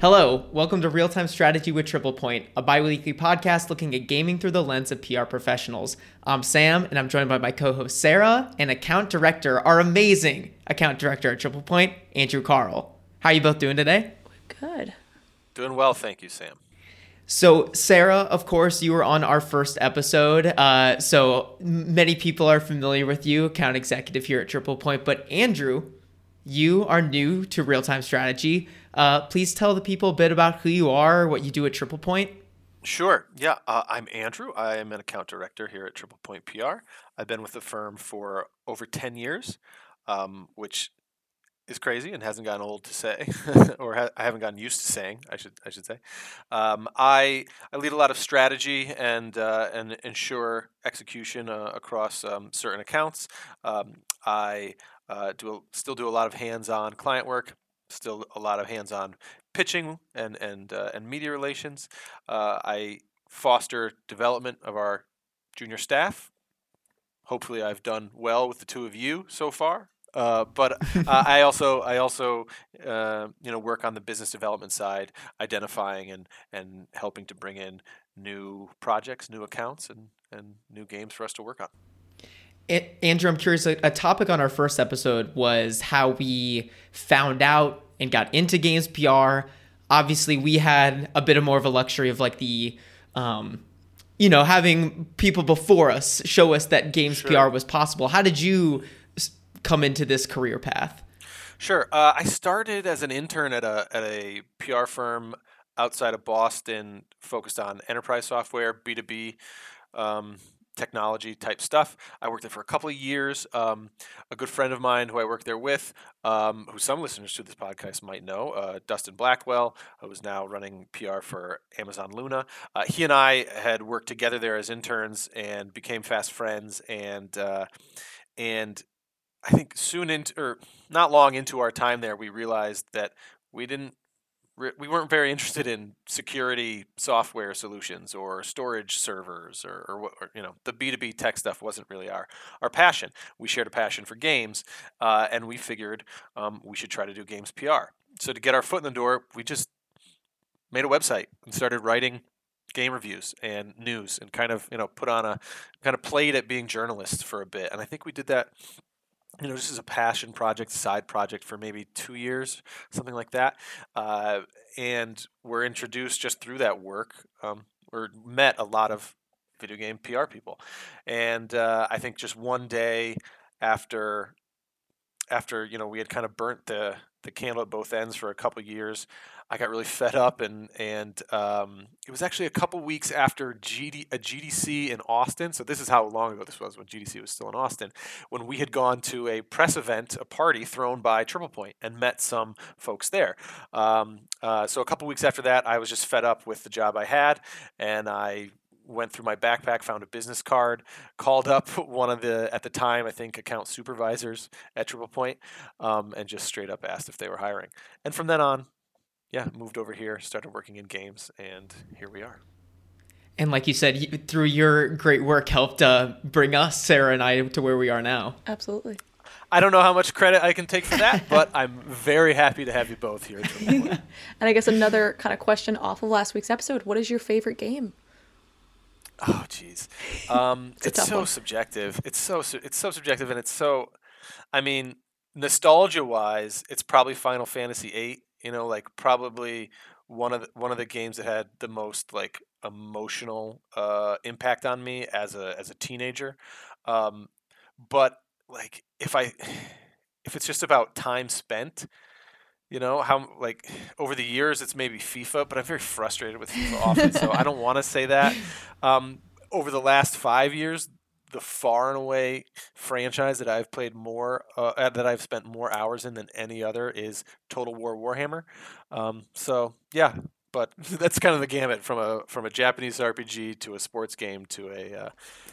Hello, welcome to Real Time Strategy with Triple Point, a bi weekly podcast looking at gaming through the lens of PR professionals. I'm Sam, and I'm joined by my co host Sara and account director, our amazing account director at Triple Point, Andrew Karl. How are you both doing today? Good. Doing well, thank you, Sam. So, Sara, of course, you were on our first episode. Uh, so, many people are familiar with you, account executive here at Triple Point. But, Andrew, you are new to real time strategy. Uh, please tell the people a bit about who you are, what you do at Triple Point. Sure. Yeah, uh, I'm Andrew. I am an account director here at Triple Point PR. I've been with the firm for over 10 years, um, which is crazy and hasn't gotten old to say, or ha- I haven't gotten used to saying. I should I should say. Um, I I lead a lot of strategy and uh, and ensure execution uh, across um, certain accounts. Um, I uh, do a, still do a lot of hands-on client work. Still a lot of hands-on pitching and and uh, and media relations. Uh, I foster development of our junior staff. Hopefully, I've done well with the two of you so far. Uh, but uh, I also I also uh, you know work on the business development side, identifying and and helping to bring in new projects, new accounts, and and new games for us to work on. Andrew, I'm curious. A topic on our first episode was how we found out and got into games PR. Obviously, we had a bit of more of a luxury of like the um, you know, having people before us show us that games sure. PR was possible. How did you come into this career path? Sure. Uh, I started as an intern at a at a PR firm outside of Boston, focused on enterprise software, B two B. Um, technology type stuff. I worked there for a couple of years. Um, a good friend of mine who I worked there with, um, who some listeners to this podcast might know, uh, Dustin Blackwell, who is now running PR for Amazon Luna. Uh, he and I had worked together there as interns and became fast friends. And uh, and I think soon into, or not long into our time there, we realized that we didn't, we weren't very interested in security software solutions or storage servers or, or, or you know, the B2B tech stuff wasn't really our, our passion. We shared a passion for games, uh, and we figured um, we should try to do games PR. So to get our foot in the door, we just made a website and started writing game reviews and news and kind of you know put on a kind of played at being journalists for a bit and i think we did that you know, this is a passion project, side project for maybe two years, something like that. Uh, and we're introduced just through that work, um, or met a lot of video game PR people. And uh, I think just one day after, after you know, we had kind of burnt the the candle at both ends for a couple years. I got really fed up, and and um, it was actually a couple weeks after GD, a GDC in Austin. So this is how long ago this was when GDC was still in Austin, when we had gone to a press event, a party thrown by Triple Point, and met some folks there. Um, uh, so a couple weeks after that, I was just fed up with the job I had, and I went through my backpack, found a business card, called up one of the at the time I think account supervisors at Triple Point, um, and just straight up asked if they were hiring. And from then on, yeah, moved over here, started working in games, and here we are. And like you said, through your great work, helped uh, bring us, Sara and I, to where we are now. Absolutely. I don't know how much credit I can take for that, but I'm very happy to have you both here. and I guess another kind of question off of last week's episode: What is your favorite game? Oh, jeez, um, it's, it's so one. subjective. It's so it's so subjective, and it's so. I mean, nostalgia-wise, it's probably Final Fantasy VIII. You know, like probably one of the, one of the games that had the most like emotional uh, impact on me as a as a teenager. Um, but like if I if it's just about time spent, you know how like over the years it's maybe FIFA, but I'm very frustrated with FIFA often, so I don't want to say that. Um, over the last five years, the far and away franchise that I've played more uh, that I've spent more hours in than any other is Total War Warhammer. Um, so yeah, but that's kind of the gamut from a from a Japanese RPG to a sports game to a uh,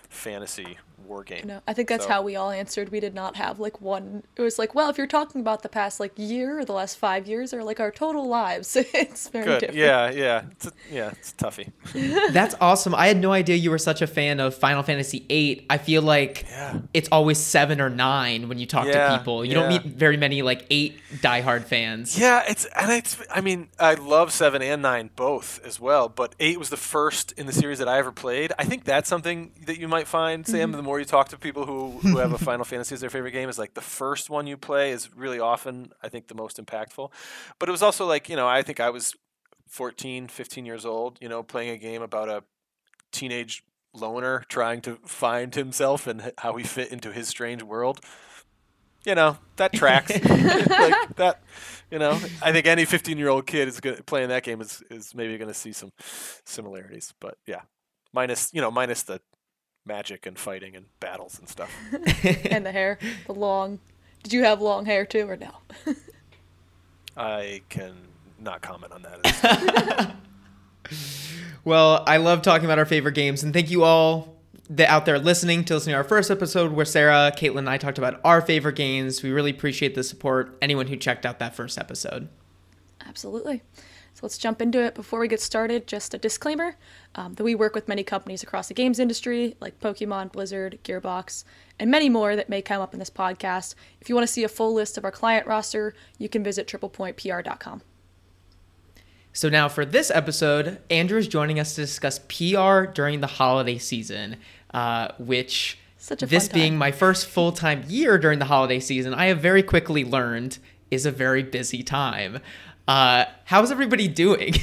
fantasy war game. No, I think that's So- how we all answered. We did not have like one. It was like, well, if you're talking about the past like year or the last five years or like our total lives, it's very Good. different. Yeah, yeah, it's a, yeah, it's a toughie. That's awesome. I had no idea you were such a fan of Final Fantasy VIII. I feel like Yeah. it's always seven or nine when you talk Yeah, to people. You don't meet very many like eight diehard fans. Yeah, it's and it's. I mean, I love seven and nine both as well, but eight was the first in the series that I ever played. I think that's something that you might find, Sam. Mm-hmm. The more you talk to people who who have a Final Fantasy as their favorite game, is like the first one you play is really often, I think, the most impactful. But it was also like you know, I think I was 14, 15 years old, you know, playing a game about a teenage loner trying to find himself and how he fit into his strange world. You know, that tracks. like that, you know, I think any 15 year old kid is going playing that game is, is maybe going to see some similarities. But yeah, minus, you know, minus the magic and fighting and battles and stuff. and the hair, the long. Did you have long hair too, or no? I can not comment on that. at this time. Well, I love talking about our favorite games, and thank you all that out there listening to listening to our first episode where Sara, Caitlin, and I talked about our favorite games. We really appreciate the support. Anyone who checked out that first episode. Absolutely. So let's jump into it. Before we get started, just a disclaimer um, that we work with many companies across the games industry, like Pokemon, Blizzard, Gearbox, and many more that may come up in this podcast. If you want to see a full list of our client roster, you can visit triplepointpr.com. So now for this episode, Andrew is joining us to discuss PR during the holiday season, uh, which Such a this fun being my first full time year during the holiday season, I have very quickly learned is a very busy time. Uh, how's everybody doing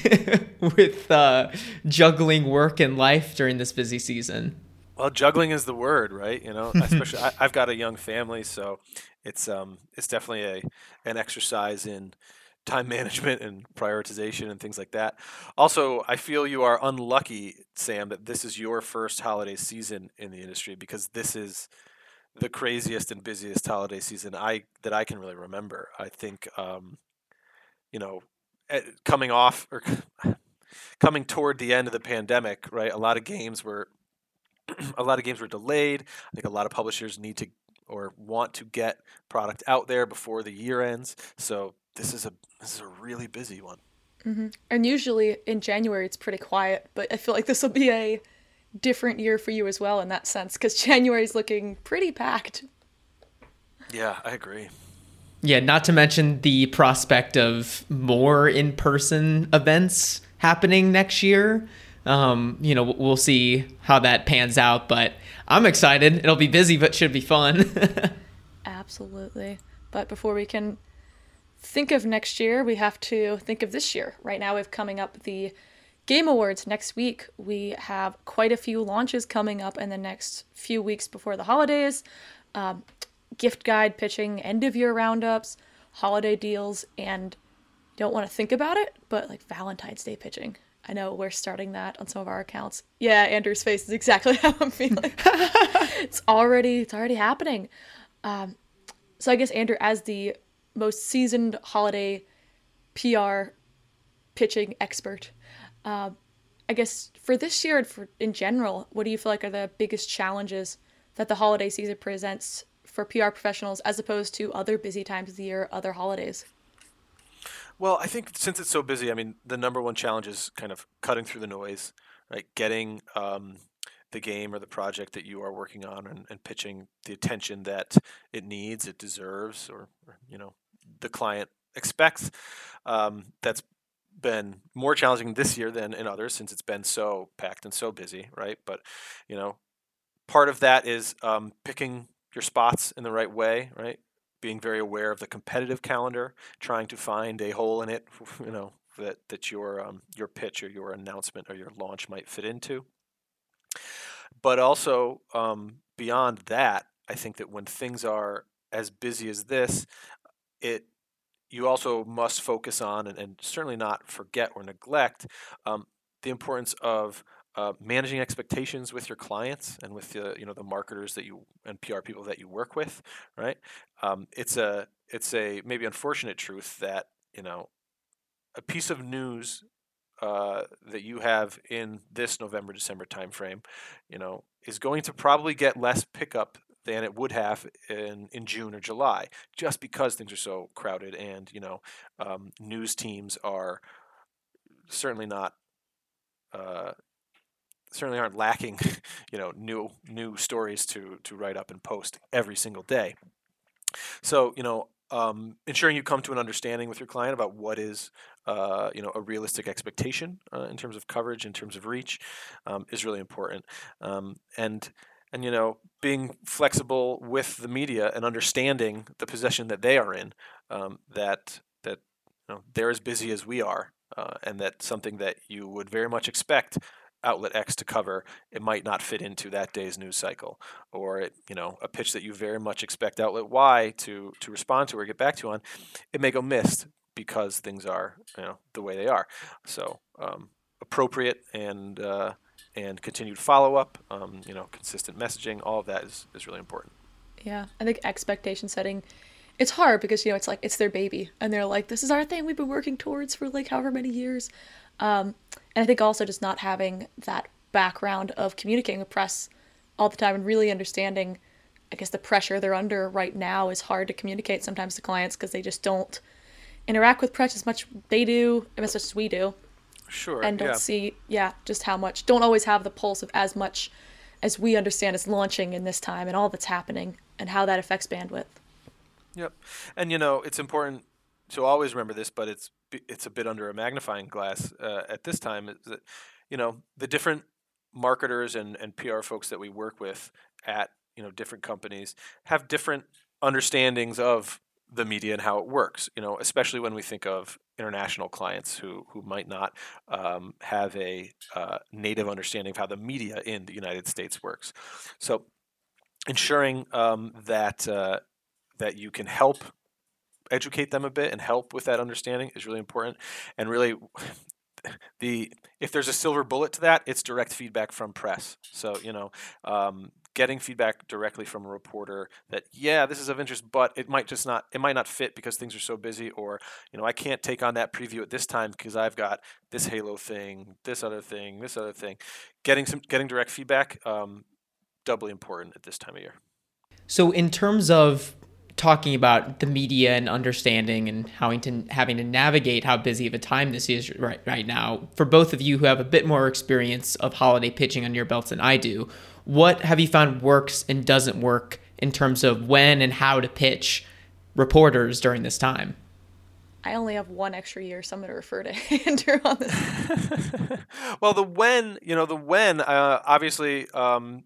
with uh, juggling work and life during this busy season? Well, juggling is the word, right? You know, especially I, I've got a young family, so it's um it's definitely a an exercise in time management and prioritization and things like that. Also, I feel you are unlucky, Sam, that this is your first holiday season in the industry because this is the craziest and busiest holiday season I that I can really remember. I think um, you know, eh, coming off or coming toward the end of the pandemic, right? A lot of games were a lot of games were delayed. I think a lot of publishers need to or want to get product out there before the year ends. So this is a this is a really busy one. Mhm. And usually in January it's pretty quiet, but I feel like this will be a different year for you as well in that sense because January's looking pretty packed. Yeah, I agree. Yeah, not to mention the prospect of more in person events happening next year. Um, you know, we'll see how that pans out, but I'm excited. It'll be busy, but should be fun. Absolutely. But before we can think of next year, we have to think of this year. Right now, we have coming up the Game Awards next week. We have quite a few launches coming up in the next few weeks before the holidays. Um, gift guide pitching, end of year roundups, holiday deals, and don't want to think about it, but like Valentine's Day pitching. I know we're starting that on some of our accounts. Yeah, Andrew's face is exactly how I'm feeling. it's already it's already happening. Um, so I guess Andrew, as the most seasoned holiday PR pitching expert, um, I guess for this year and for in general, what do you feel like are the biggest challenges that the holiday season presents for PR professionals as opposed to other busy times of the year, other holidays? Well, I think since it's so busy, I mean, the number one challenge is kind of cutting through the noise, right? Getting um, the game or the project that you are working on and, and pitching the attention that it needs, it deserves, or, or you know, the client expects. Um, that's been more challenging this year than in others since it's been so packed and so busy, right? But you know, part of that is um, picking your spots in the right way, right? Being very aware of the competitive calendar, trying to find a hole in it, you know, that that your um, your pitch or your announcement or your launch might fit into. But also um, beyond that, I think that when things are as busy as this, it you also must focus on and, and certainly not forget or neglect um, the importance of uh, managing expectations with your clients and with the you know the marketers that you and PR people that you work with, right? Um, it's a it's a maybe unfortunate truth that you know a piece of news uh, that you have in this November December timeframe, you know, is going to probably get less pickup than it would have in, in June or July, just because things are so crowded and you know um, news teams are certainly not uh, certainly aren't lacking you know new new stories to to write up and post every single day. So you know um, ensuring you come to an understanding with your client about what is uh, you know a realistic expectation uh, in terms of coverage in terms of reach um, is really important um, and and you know being flexible with the media and understanding the position that they are in um, that that you know they're as busy as we are uh, and that something that you would very much expect outlet X to cover, it might not fit into that day's news cycle, or it, you know, a pitch that you very much expect outlet Y to to respond to or get back to on, it may go missed because things are you know the way they are. So um, appropriate and uh, and continued follow up, um, you know, consistent messaging, all of that is, is really important. Yeah, I think expectation setting, it's hard because you know it's like it's their baby, and they're like, this is our thing we've been working towards for like however many years, um, and I think also just not having that background of communicating with press all the time and really understanding, I guess the pressure they're under right now is hard to communicate sometimes to clients because they just don't interact with press as much they do as much as we do Sure. and don't yeah. see yeah just how much don't always have the pulse of as much as we understand is launching in this time and all that's happening and how that affects bandwidth Yep. And you know, it's important to always remember this, but it's it's a bit under a magnifying glass uh, at this time. Is that you know the different marketers and and PR folks that we work with at you know different companies have different understandings of the media and how it works. You know, especially when we think of international clients who who might not um, have a uh, native understanding of how the media in the United States works. So ensuring um, that uh, that you can help educate them a bit and help with that understanding is really important and really the if there's a silver bullet to that it's direct feedback from press so you know um, getting feedback directly from a reporter that yeah this is of interest but it might just not it might not fit because things are so busy or you know i can't take on that preview at this time because i've got this halo thing this other thing this other thing. Getting some getting direct feedback um, doubly important at this time of year. So, in terms of talking about the media and understanding and having to having to navigate how busy of a time this is right right now, for both of you who have a bit more experience of holiday pitching on your belts than I do, what have you found works and doesn't work in terms of when and how to pitch reporters during this time? i only have one extra year so i'm going to refer to andrew on this well, the when, you know, the when, uh, obviously, um,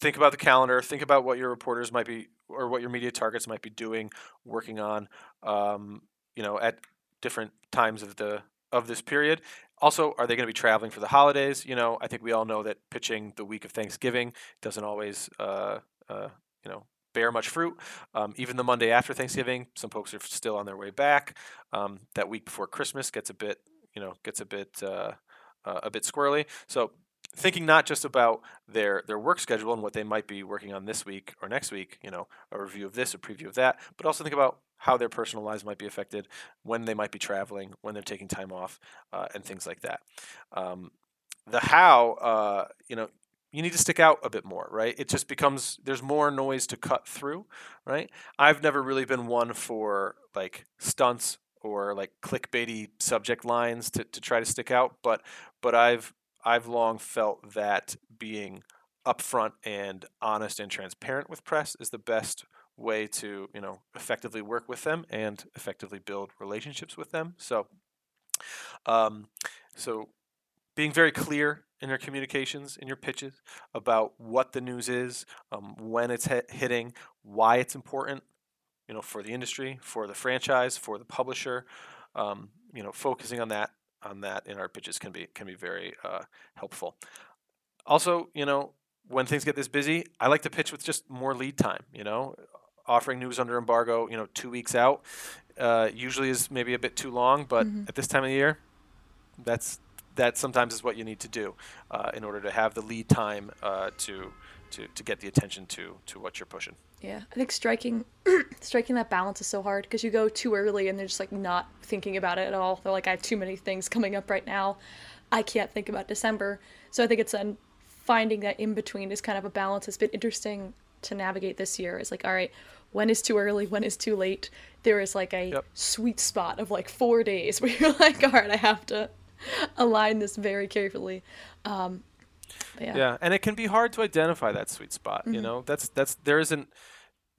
think about the calendar, think about what your reporters might be, or what your media targets might be doing, working on, um, you know, at different times of the of this period. Also, are they going to be traveling for the holidays? You know, I think we all know that pitching the week of Thanksgiving doesn't always, uh, uh, you know, bear much fruit. Um, even the Monday after Thanksgiving, some folks are still on their way back. Um, that week before Christmas gets a bit, you know, gets a bit uh, uh, a bit squirrely. So thinking not just about their their work schedule and what they might be working on this week or next week, you know, a review of this, a preview of that, but also think about how their personal lives might be affected, when they might be traveling, when they're taking time off, uh, and things like that. Um, the how, uh, you know, you need to stick out a bit more, right? It just becomes there's more noise to cut through, right? I've never really been one for like stunts or like clickbaity subject lines to, to try to stick out, but but I've I've long felt that being upfront and honest and transparent with press is the best way to you know effectively work with them and effectively build relationships with them. So, um, so being very clear in your communications, in your pitches about what the news is, um, when it's hit, hitting, why it's important, you know, for the industry, for the franchise, for the publisher. Um, you know, focusing on that on that in our pitches can be can be very uh, helpful. Also, you know, when things get this busy, I like to pitch with just more lead time. You know, offering news under embargo, you know, two weeks out, uh, usually is maybe a bit too long. But Mhm. at this time of the year, that's that sometimes is what you need to do uh, in order to have the lead time uh, to to, to get the attention to to what you're pushing. Yeah, I think striking striking that balance is so hard because you go too early and they're just like not thinking about it at all. They're like, I have too many things coming up right now. I can't think about December. So I think it's then finding that in between is kind of a balance. It's been interesting to navigate this year. It's like, all right, when is too early? When is too late? There is like a Yep. sweet spot of like four days where you're like, all right, I have to align this very carefully. Um, yeah. Yeah, and it can be hard to identify that sweet spot. You know, that's that's there isn't.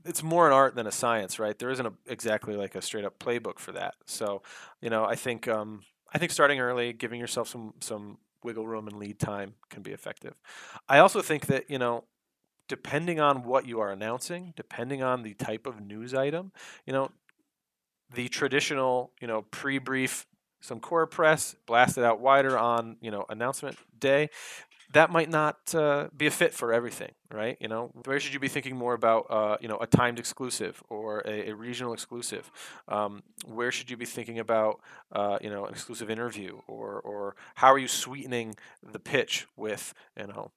It's more an art than a science, right? There isn't a, exactly like a straight up playbook for that. So, you know, I think um, I think starting early, giving yourself some some wiggle room and lead time can be effective. I also think that you know, depending on what you are announcing, depending on the type of news item, you know, the traditional you know pre-brief, some core press, blast it out wider on you know announcement day that might not uh, be a fit for everything, right? You know, where should you be thinking more about, uh, you know, a timed exclusive or a, a regional exclusive? Um, where should you be thinking about, uh, you know, an exclusive interview or or how are you sweetening the pitch with, you know,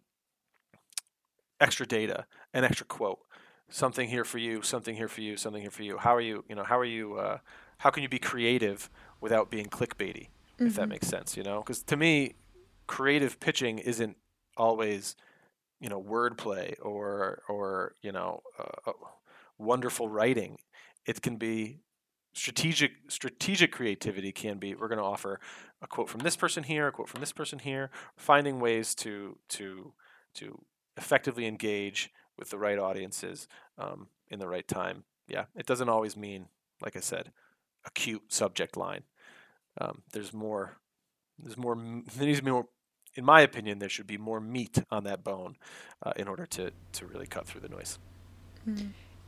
extra data, an extra quote, something here for you, something here for you, something here for you. How are you, you know, how are you, uh, how can you be creative without being clickbaity, if that makes sense, you know? Because to me, creative pitching isn't always you know wordplay or or you know uh, uh, wonderful writing it can be strategic strategic creativity can be we're going to offer a quote from this person here a quote from this person here finding ways to to to effectively engage with the right audiences um, in the right time yeah it doesn't always mean like i said a cute subject line um, there's more there's more there needs to be more in my opinion, there should be more meat on that bone uh, in order to, to really cut through the noise.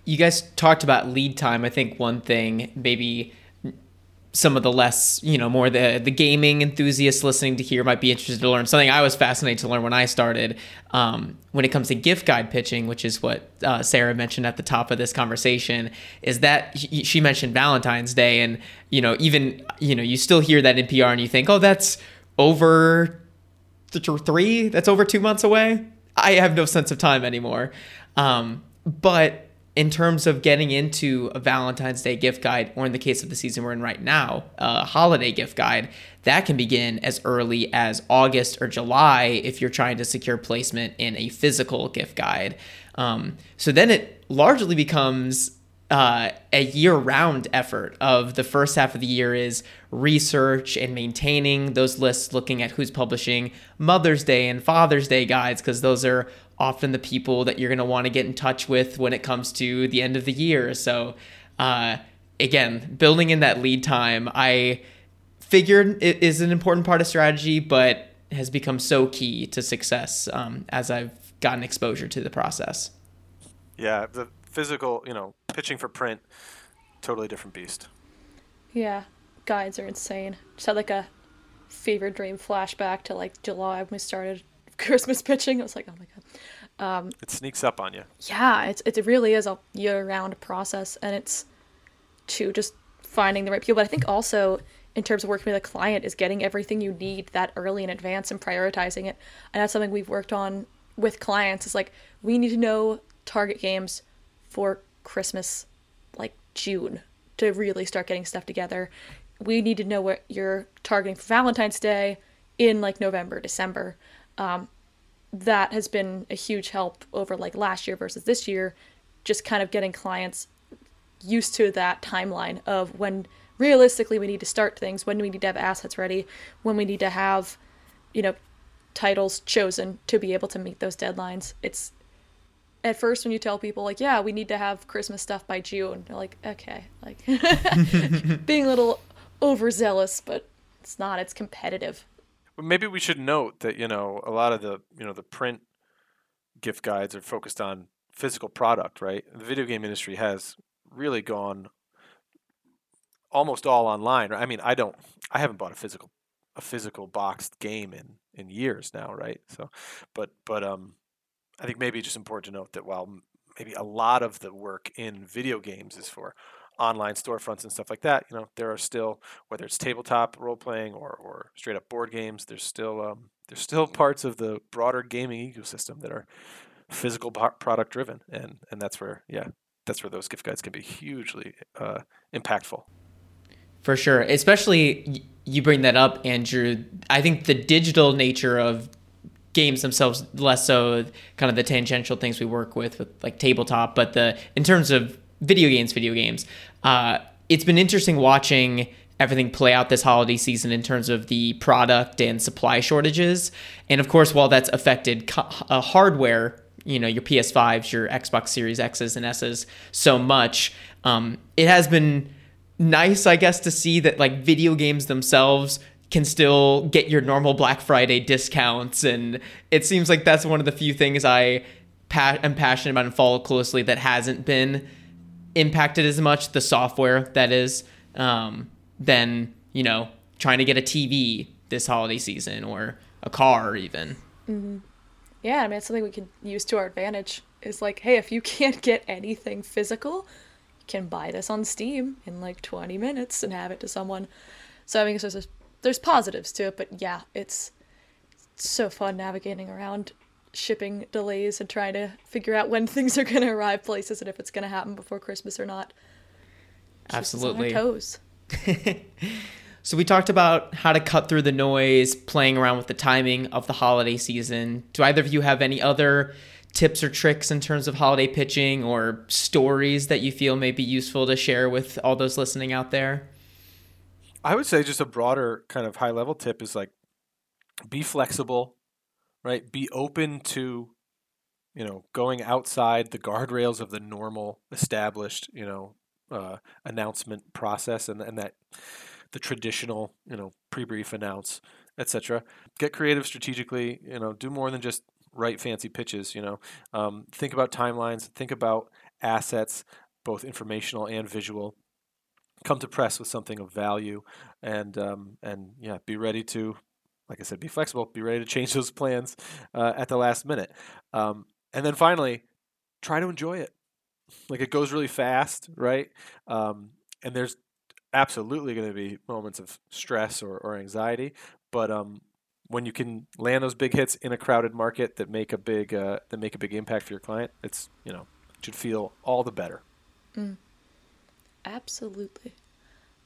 you guys talked about lead time. I think one thing maybe some of the less, you know, more the the gaming enthusiasts listening to here might be interested to learn. Something I was fascinated to learn when I started. Um, when it comes to gift guide pitching, which is what uh, Sara mentioned at the top of this conversation, is that she mentioned Valentine's Day, and you know, even you know, you still hear that in PR, and you think, oh, that's over th- three that's over two months away i have no sense of time anymore um, but in terms of getting into a valentine's day gift guide or in the case of the season we're in right now a holiday gift guide that can begin as early as august or july if you're trying to secure placement in a physical gift guide. Um, so then it largely becomes uh, a year-round effort of the first half of the year is research and maintaining those lists looking at who's publishing mother's day and father's day guides because those are often the people that you're going to want to get in touch with when it comes to the end of the year so uh, again building in that lead time i figured it is an important part of strategy but has become so key to success um, as i've gotten exposure to the process Yeah, the physical, you know, pitching for print, totally different beast. Yeah, guides are insane. Just had like a fever dream flashback to like July when we started Christmas pitching. I was like, oh my god. Um, it sneaks up on you. Yeah, it's it really is a year round process, and it's to just finding the right people. But I think also in terms of working with a client is getting everything you need that early in advance and prioritizing it. And that's something we've worked on with clients. Is like we need to know target games for Christmas, like June, to really start getting stuff together. We need to know what you're targeting for Valentine's Day in like November, December. Um, that has been a huge help over like last year versus this year, just kind of getting clients used to that timeline of when realistically we need to start things, when we need to have assets ready, when we need to have, you know, titles chosen to be able to meet those deadlines. It's at first when you tell people like, yeah, we need to have Christmas stuff by June, they're like, okay, like being a little overzealous, but it's not. It's competitive. Maybe we should note that you know a lot of the you know the print gift guides are focused on physical product, right? The video game industry has really gone almost all online. I mean, I don't, I haven't bought a physical a physical boxed game in in years now, right? So, but but um, I think maybe it's just important to note that while maybe a lot of the work in video games is for online storefronts and stuff like that, you know, there are still whether it's tabletop role playing or, or straight up board games, there's still um, there's still parts of the broader gaming ecosystem that are physical product driven, and and that's where yeah, that's where those gift guides can be hugely uh, impactful. For sure, especially you bring that up, Andrew. I think the digital nature of games themselves less so kind of the tangential things we work with with like tabletop but the in terms of video games video games uh, it's been interesting watching everything play out this holiday season in terms of the product and supply shortages and of course while that's affected uh, hardware you know your ps5s your xbox series x's and s's so much um, it has been nice i guess to see that like video games themselves can still get your normal Black Friday discounts. And it seems like that's one of the few things I pa- am passionate about and follow closely that hasn't been impacted as much, the software that is, um, than, you know, trying to get a TV this holiday season or a car even. Mm-hmm. Yeah, I mean, it's something we can use to our advantage. Is like, hey, if you can't get anything physical, you can buy this on Steam in like 20 minutes and have it to someone. So I mean, there's there's positives to it, but yeah, it's so fun navigating around shipping delays and trying to figure out when things are going to arrive places and if it's going to happen before Christmas or not. Absolutely. toes. so we talked about how to cut through the noise, playing around with the timing of the holiday season. Do either of you have any other tips or tricks in terms of holiday pitching or stories that you feel may be useful to share with all those listening out there? I would say just a broader kind of high level tip is like be flexible, right? Be open to, you know, going outside the guardrails of the normal established, you know, uh, announcement process and, and that the traditional, you know, pre-brief announce, etc. Get creative strategically, you know, do more than just write fancy pitches, you know. Um, think about timelines, think about assets, both informational and visual come to press with something of value, and um, and yeah, be ready to, like I said, be flexible. Be ready to change those plans uh, at the last minute, um, and then finally, try to enjoy it. Like it goes really fast, right? Um, and there's absolutely going to be moments of stress or, or anxiety, but um, when you can land those big hits in a crowded market that make a big uh, that make a big impact for your client, it's you know should feel all the better. Mm. Absolutely.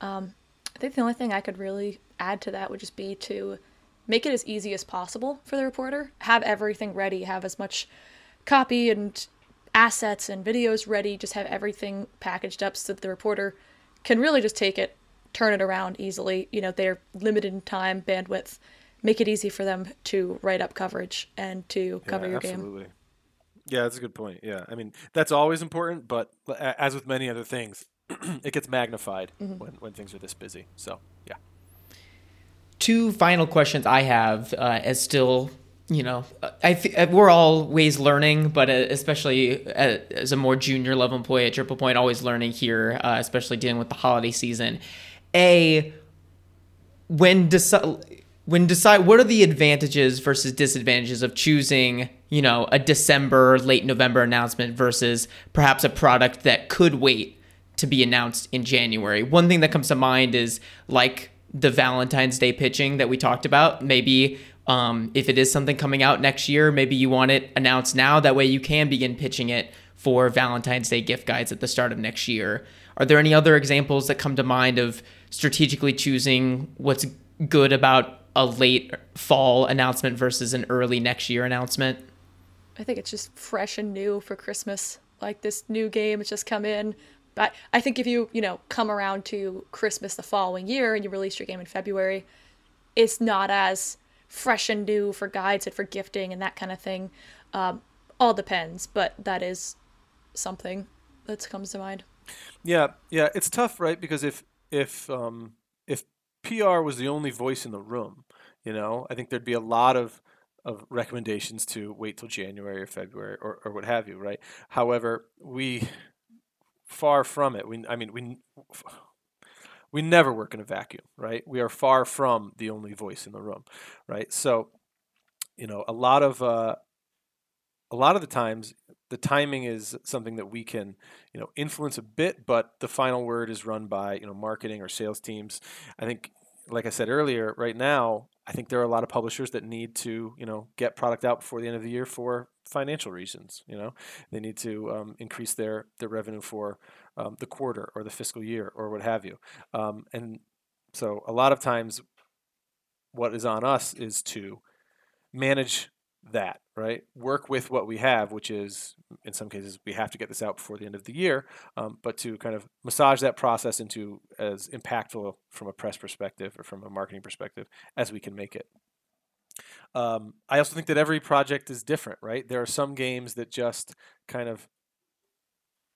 Um, I think the only thing I could really add to that would just be to make it as easy as possible for the reporter. Have everything ready, have as much copy and assets and videos ready, just have everything packaged up so that the reporter can really just take it, turn it around easily. You know, they're limited in time, bandwidth. Make it easy for them to write up coverage and to cover yeah, your absolutely. game. Absolutely. Yeah, that's a good point. Yeah. I mean, that's always important, but as with many other things, it gets magnified mm-hmm. when, when things are this busy. So, yeah. Two final questions I have uh, as still, you know, I th- uh, we're always learning, but uh, especially uh, as a more junior level employee at Triple Point, always learning here, uh, especially dealing with the holiday season. A, when decide when decide what are the advantages versus disadvantages of choosing you know a december late november announcement versus perhaps a product that could wait to be announced in January. One thing that comes to mind is like the Valentine's Day pitching that we talked about. Maybe um, if it is something coming out next year, maybe you want it announced now. That way you can begin pitching it for Valentine's Day gift guides at the start of next year. Are there any other examples that come to mind of strategically choosing what's good about a late fall announcement versus an early next year announcement? I think it's just fresh and new for Christmas. Like this new game has just come in. But I think if you, you know, come around to Christmas the following year and you release your game in February, it's not as fresh and new for guides and for gifting and that kind of thing. Um, all depends, but that is something that comes to mind. Yeah, yeah, it's tough, right? Because if if um, if PR was the only voice in the room, you know, I think there'd be a lot of of recommendations to wait till January or February or, or what have you, right? However, we far from it. We, I mean, we we never work in a vacuum, right? We are far from the only voice in the room, right? So, you know, a lot of uh, a lot of the times, the timing is something that we can, you know, influence a bit, but the final word is run by you know marketing or sales teams. I think, like I said earlier, right now, I think there are a lot of publishers that need to, you know, get product out before the end of the year for financial reasons. You know, they need to um, increase their their revenue for um, the quarter or the fiscal year or what have you. Um, and so a lot of times, what is on us is to manage that, right? Work with what we have, which is in some cases we have to get this out before the end of the year, um, but to kind of massage that process into as impactful from a press perspective or from a marketing perspective as we can make it. Um, I also think that every project is different, right? There are some games that just kind of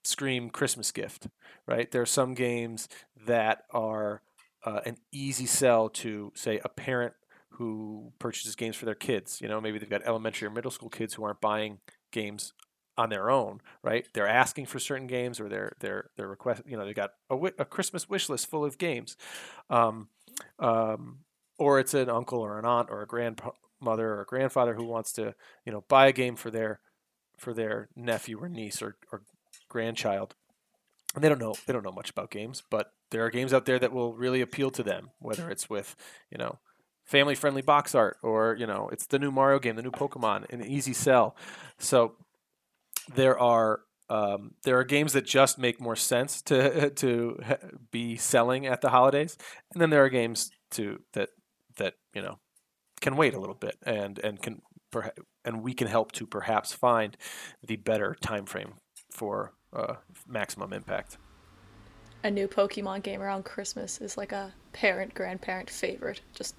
scream Christmas gift, right? There are some games that are uh, an easy sell to, say, a parent who purchases games for their kids. You know, maybe they've got elementary or middle school kids who aren't buying games on their own, right? They're asking for certain games, or they're they're they're request. You know, they've got a, a Christmas wish list full of games, um, um, or it's an uncle or an aunt or a grandmother or grandfather who wants to you know buy a game for their for their nephew or niece or, or grandchild. And they don't know they don't know much about games, but there are games out there that will really appeal to them, whether it's with you know family friendly box art or you know it's the new mario game the new pokemon an easy sell so there are um, there are games that just make more sense to to be selling at the holidays and then there are games to that that you know can wait a little bit and and can and we can help to perhaps find the better time frame for uh, maximum impact a new pokemon game around christmas is like a parent grandparent favorite just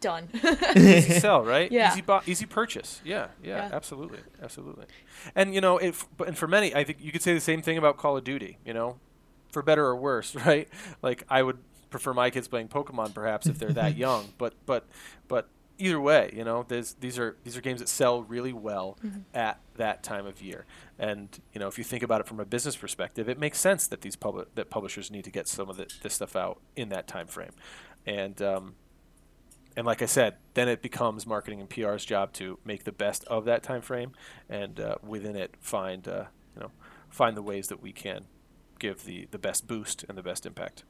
done. easy sell, right? Yeah. Easy, bu- easy purchase. Yeah, yeah, yeah, absolutely, absolutely. And you know, if and for many, I think you could say the same thing about Call of Duty. You know, for better or worse, right? Like I would prefer my kids playing Pokemon, perhaps if they're that young. But but but either way, you know, these are these are games that sell really well mm-hmm. at that time of year. And you know, if you think about it from a business perspective, it makes sense that these public that publishers need to get some of the, this stuff out in that time frame. And um, and like I said, then it becomes marketing and PR's job to make the best of that time frame, and uh, within it find uh, you know find the ways that we can give the the best boost and the best impact.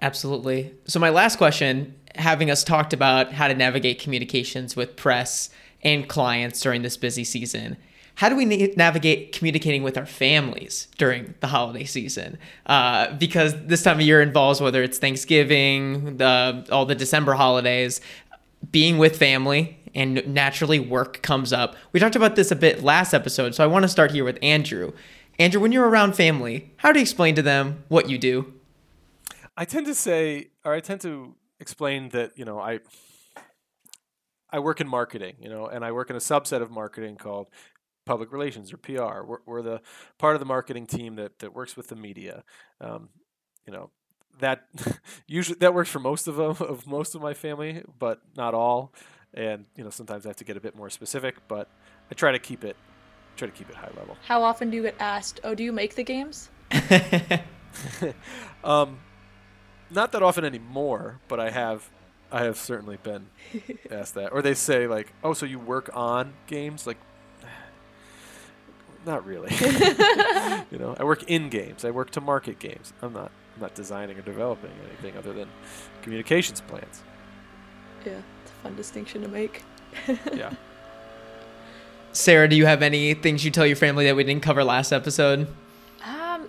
Absolutely. So my last question, having us talked about how to navigate communications with press and clients during this busy season, how do we na- navigate communicating with our families during the holiday season? Uh, because this time of year involves whether it's Thanksgiving, the all the December holidays, being with family, and naturally work comes up. We talked about this a bit last episode, so I want to start here with Andrew. Andrew, when you're around family, how do you explain to them what you do? I tend to say, or I tend to explain that you know I I work in marketing, you know, and I work in a subset of marketing called public relations or PR. We're, we're the part of the marketing team that, that works with the media. Um, you know, that usually that works for most of them, of most of my family, but not all. And you know, sometimes I have to get a bit more specific, but I try to keep it try to keep it high level. How often do you get asked, "Oh, do you make the games?" um, not that often anymore, but I have I have certainly been asked that. Or they say like, "Oh, so you work on games?" Like not really. you know, I work in games. I work to market games. I'm not I'm not designing or developing anything other than communications plans. Yeah, it's a fun distinction to make. yeah. Sara, do you have any things you tell your family that we didn't cover last episode? Um,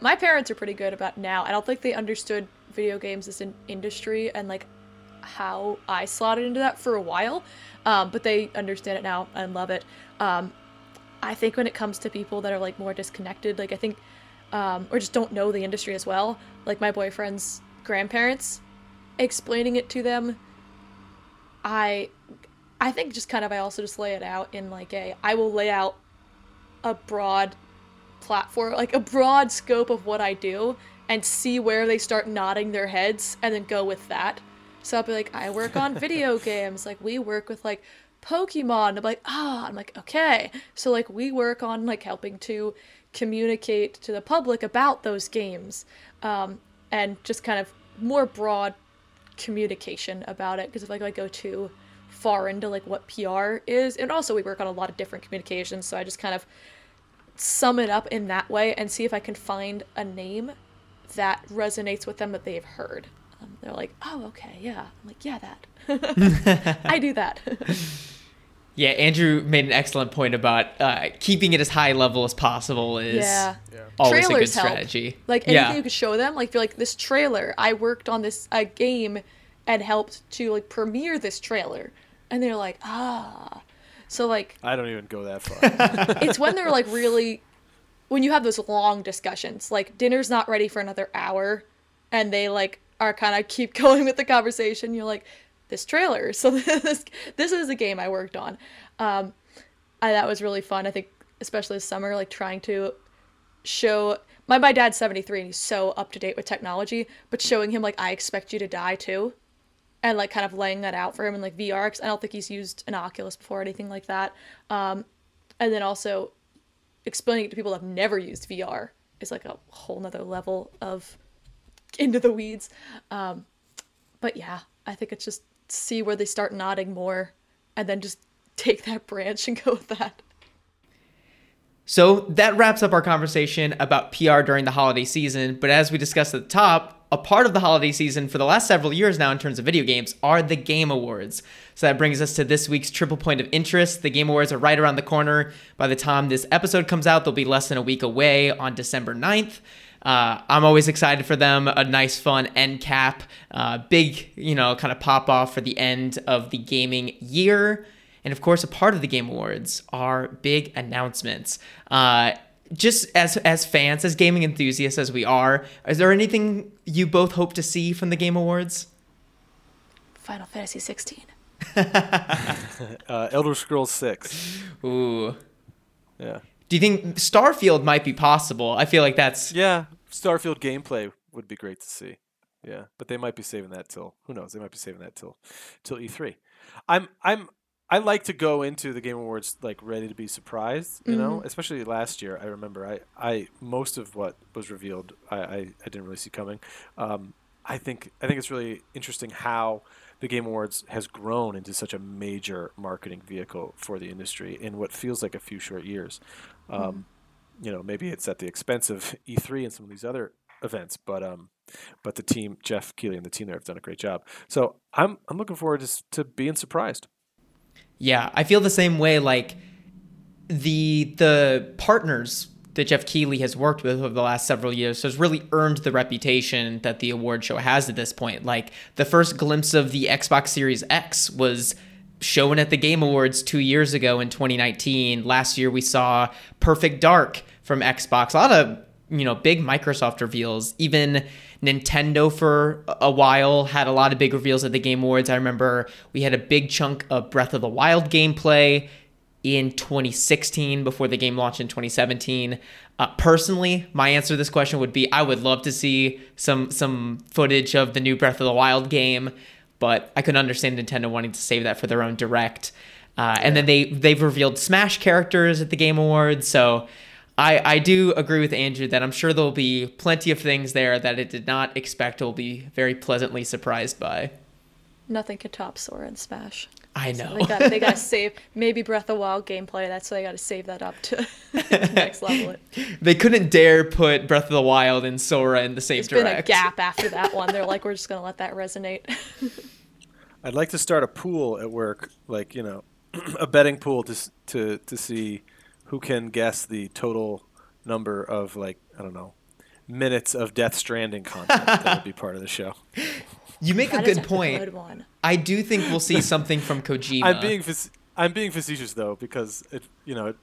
my parents are pretty good about now. I don't think they understood video games as an industry and like how I slotted into that for a while. Um, but they understand it now and love it. Um, I think when it comes to people that are like more disconnected, like I think, um, or just don't know the industry as well, like my boyfriend's grandparents, explaining it to them, I, I think just kind of I also just lay it out in like a I will lay out a broad platform, like a broad scope of what I do, and see where they start nodding their heads, and then go with that. So I'll be like, I work on video games. Like we work with like Pokemon. I'm like, ah, oh. I'm like, okay. So like we work on like helping to communicate to the public about those games, um, and just kind of more broad communication about it. Because if like I go too far into like what PR is, and also we work on a lot of different communications, so I just kind of sum it up in that way and see if I can find a name that resonates with them that they've heard. Um, they're like, oh, okay, yeah. I'm like, yeah, that. I do that. Yeah, Andrew made an excellent point about uh, keeping it as high level as possible is Yeah. always a good Trailers help. Like anything yeah. you could show them, like feel like this trailer, I worked on this a game and helped to like premiere this trailer, and they're like, ah. So like I don't even go that far. it's when they're like really when you have those long discussions like dinner's not ready for another hour and they like are kind of keep going with the conversation you're like this trailer so this this is a game i worked on um I, that was really fun i think especially this summer like trying to show my my dad's 73 and he's so up to date with technology but showing him like i expect you to die too and like kind of laying that out for him and like VR. 'cause I don't think he's used an Oculus before or anything like that. Um, and then also explaining it to people that have never used VR is like a whole nother level of into the weeds. Um, but yeah, I think it's just see where they start nodding more, and then just take that branch and go with that. So that wraps up our conversation about PR during the holiday season. But as we discussed at the top, a part of the holiday season for the last several years now in terms of video games are the Game Awards. So that brings us to this week's triple point of interest. The Game Awards are right around the corner. By the time this episode comes out, they'll be less than a week away on December 9th. Uh, I'm always excited for them. A nice, fun end cap, uh, big, you know, kind of pop off for the end of the gaming year. And of course, a part of the Game Awards are big announcements. Uh, just as as fans, as gaming enthusiasts as we are, is there anything you both hope to see from the Game Awards? Final Fantasy 16. uh, Elder Scrolls Six. Ooh. Yeah. Do you think Starfield might be possible? I feel like that's Yeah. Starfield gameplay would be great to see. Yeah, but they might be saving that till who knows? They might be saving that till till E3. I'm I'm I like to go into the Game Awards like ready to be surprised, you know. Especially last year, I remember I, I most of what was revealed I, I, I didn't really see coming. Um, I think I think it's really interesting how the Game Awards has grown into such a major marketing vehicle for the industry in what feels like a few short years. Um, You know, maybe it's at the expense of E3 and some of these other events, but um, but the team, Jeff Keighley and the team there have done a great job. So I'm I'm looking forward to to being surprised. Yeah, I feel the same way. Like the the partners that Jeff Keighley has worked with over the last several years has really earned the reputation that the award show has at this point. Like the first glimpse of the Xbox Series X was shown at the Game Awards two years ago in 2019. Last year we saw Perfect Dark from Xbox. A lot of you know big Microsoft reveals. Even Nintendo for a while had a lot of big reveals at the Game Awards. I remember we had a big chunk of Breath of the Wild gameplay in 2016 before the game launched in 2017. Uh, personally, my answer to this question would be I would love to see some some footage of the new Breath of the Wild game, but I can understand Nintendo wanting to save that for their own direct. Uh, and then they they've revealed Smash characters at the Game Awards, so I I do agree with Andrew that I'm sure there'll be plenty of things there that it did not expect. Will be very pleasantly surprised by. Nothing could top Sora and Smash. I So know. they got they got to save maybe Breath of the Wild gameplay. That's why they got to save that up to next level. It. they couldn't dare put Breath of the Wild and Sora in the same There's been a gap after that one. They're like, we're just gonna let that resonate. I'd like to start a pool at work, like you know, a betting pool to to to see who can guess the total number of like I don't know minutes of Death Stranding content that would be part of the show. You make a good point. Good one. I do think we'll see something from Kojima. I'm being fac- I'm being facetious though because it you know it,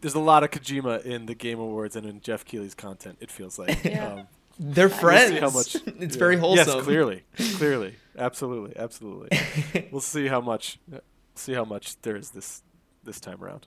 there's a lot of Kojima in the Game Awards and in Jeff Keighley's content. It feels like. Yeah. Um, They're we'll friends. see how much. it's yeah. very wholesome. Yes, clearly, clearly, absolutely, absolutely. we'll see how much. See how much there is this this time around.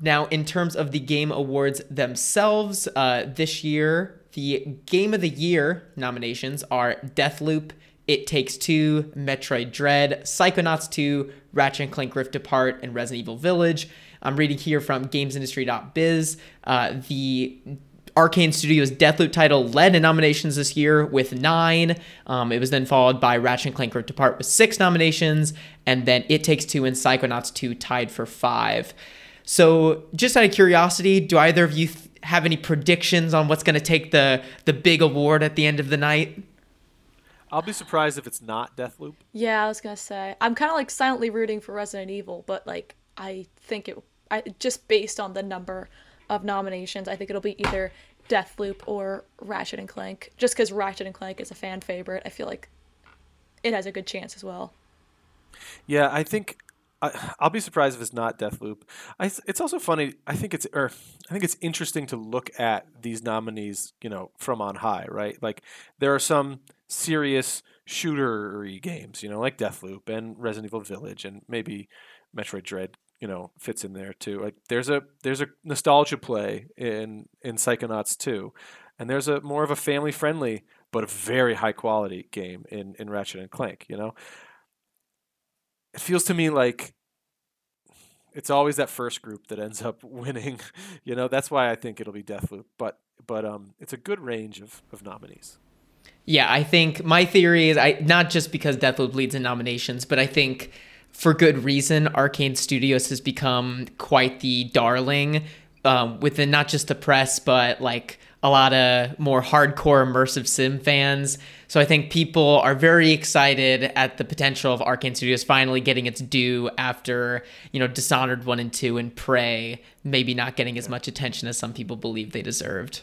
Now, in terms of the Game Awards themselves, uh, this year, the Game of the Year nominations are Deathloop, It Takes Two, Metroid Dread, Psychonauts 2, Ratchet and Clank Rift Apart, and Resident Evil Village. I'm reading here from GamesIndustry.biz. Uh, the Arkane Studios' Deathloop title led in nominations this year with nine. Um, it was then followed by Ratchet and Clank Rift Apart with six nominations, and then It Takes Two and Psychonauts 2 tied for five. So, just out of curiosity, do either of you th- have any predictions on what's going to take the the big award at the end of the night? I'll be surprised if it's not Deathloop. Yeah, I was gonna say I'm kind of like silently rooting for Resident Evil, but like I think it, I just based on the number of nominations, I think it'll be either Deathloop or Ratchet and Clank. Just because Ratchet and Clank is a fan favorite, I feel like it has a good chance as well. Yeah, I think I, will be surprised if it's not Deathloop. I, it's also funny. I think it's or I think it's interesting to look at these nominees, you know, from on high, right? Like there are some serious shootery games, you know, like Deathloop and Resident Evil Village, and maybe Metroid Dread, you know, fits in there too. Like there's a there's a nostalgia play in in Psychonauts 2, and there's a more of a family friendly but a very high quality game in in Ratchet and Clank. You know, it feels to me like it's always that first group that ends up winning. you know, that's why I think it'll be Deathloop. But but um, it's a good range of, of nominees. Yeah, I think my theory is I not just because Deathloop leads in nominations, but I think for good reason, Arkane Studios has become quite the darling um, within not just the press, but like a lot of more hardcore immersive sim fans. So I think people are very excited at the potential of Arkane Studios finally getting its due after, you know, Dishonored 1 and 2 and Prey maybe not getting as much attention as some people believe they deserved.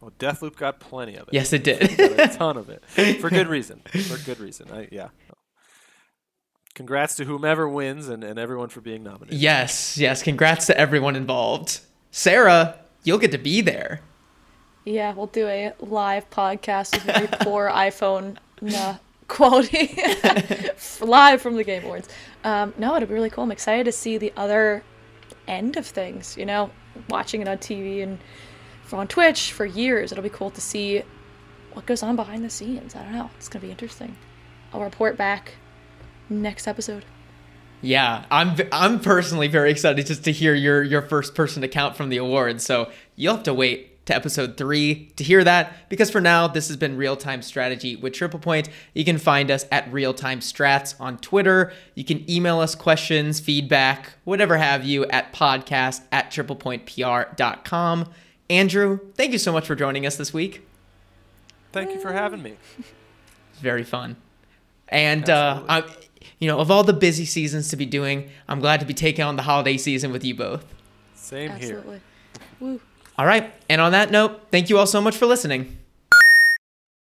Well, Deathloop got plenty of it. Yes, it did. a ton of it. For good reason. For good reason. I, yeah. Congrats to whomever wins and, and everyone for being nominated. Yes, yes. Congrats to everyone involved. Sara, you'll get to be there. Yeah, we'll do a live podcast with very poor iPhone nah, quality live from the Game Awards. Um, no, it'll be really cool. I'm excited to see the other end of things. You know, watching it on TV and on Twitch for years. It'll be cool to see what goes on behind the scenes. I don't know. It's gonna be interesting. I'll report back next episode. Yeah, I'm I'm personally very excited just to hear your your first person account from the awards. So you'll have to wait to episode three to hear that because for now this has been real time strategy with Triple Point. You can find us at Real Time Strats on Twitter. You can email us questions, feedback, whatever have you at podcast at triplepointpr.com. Andrew, thank you so much for joining us this week. Thank you for having me. It's very fun. And uh, I, you know, of all the busy seasons to be doing, I'm glad to be taking on the holiday season with you both. Same Absolutely. here. Woo. All right. And on that note, thank you all so much for listening.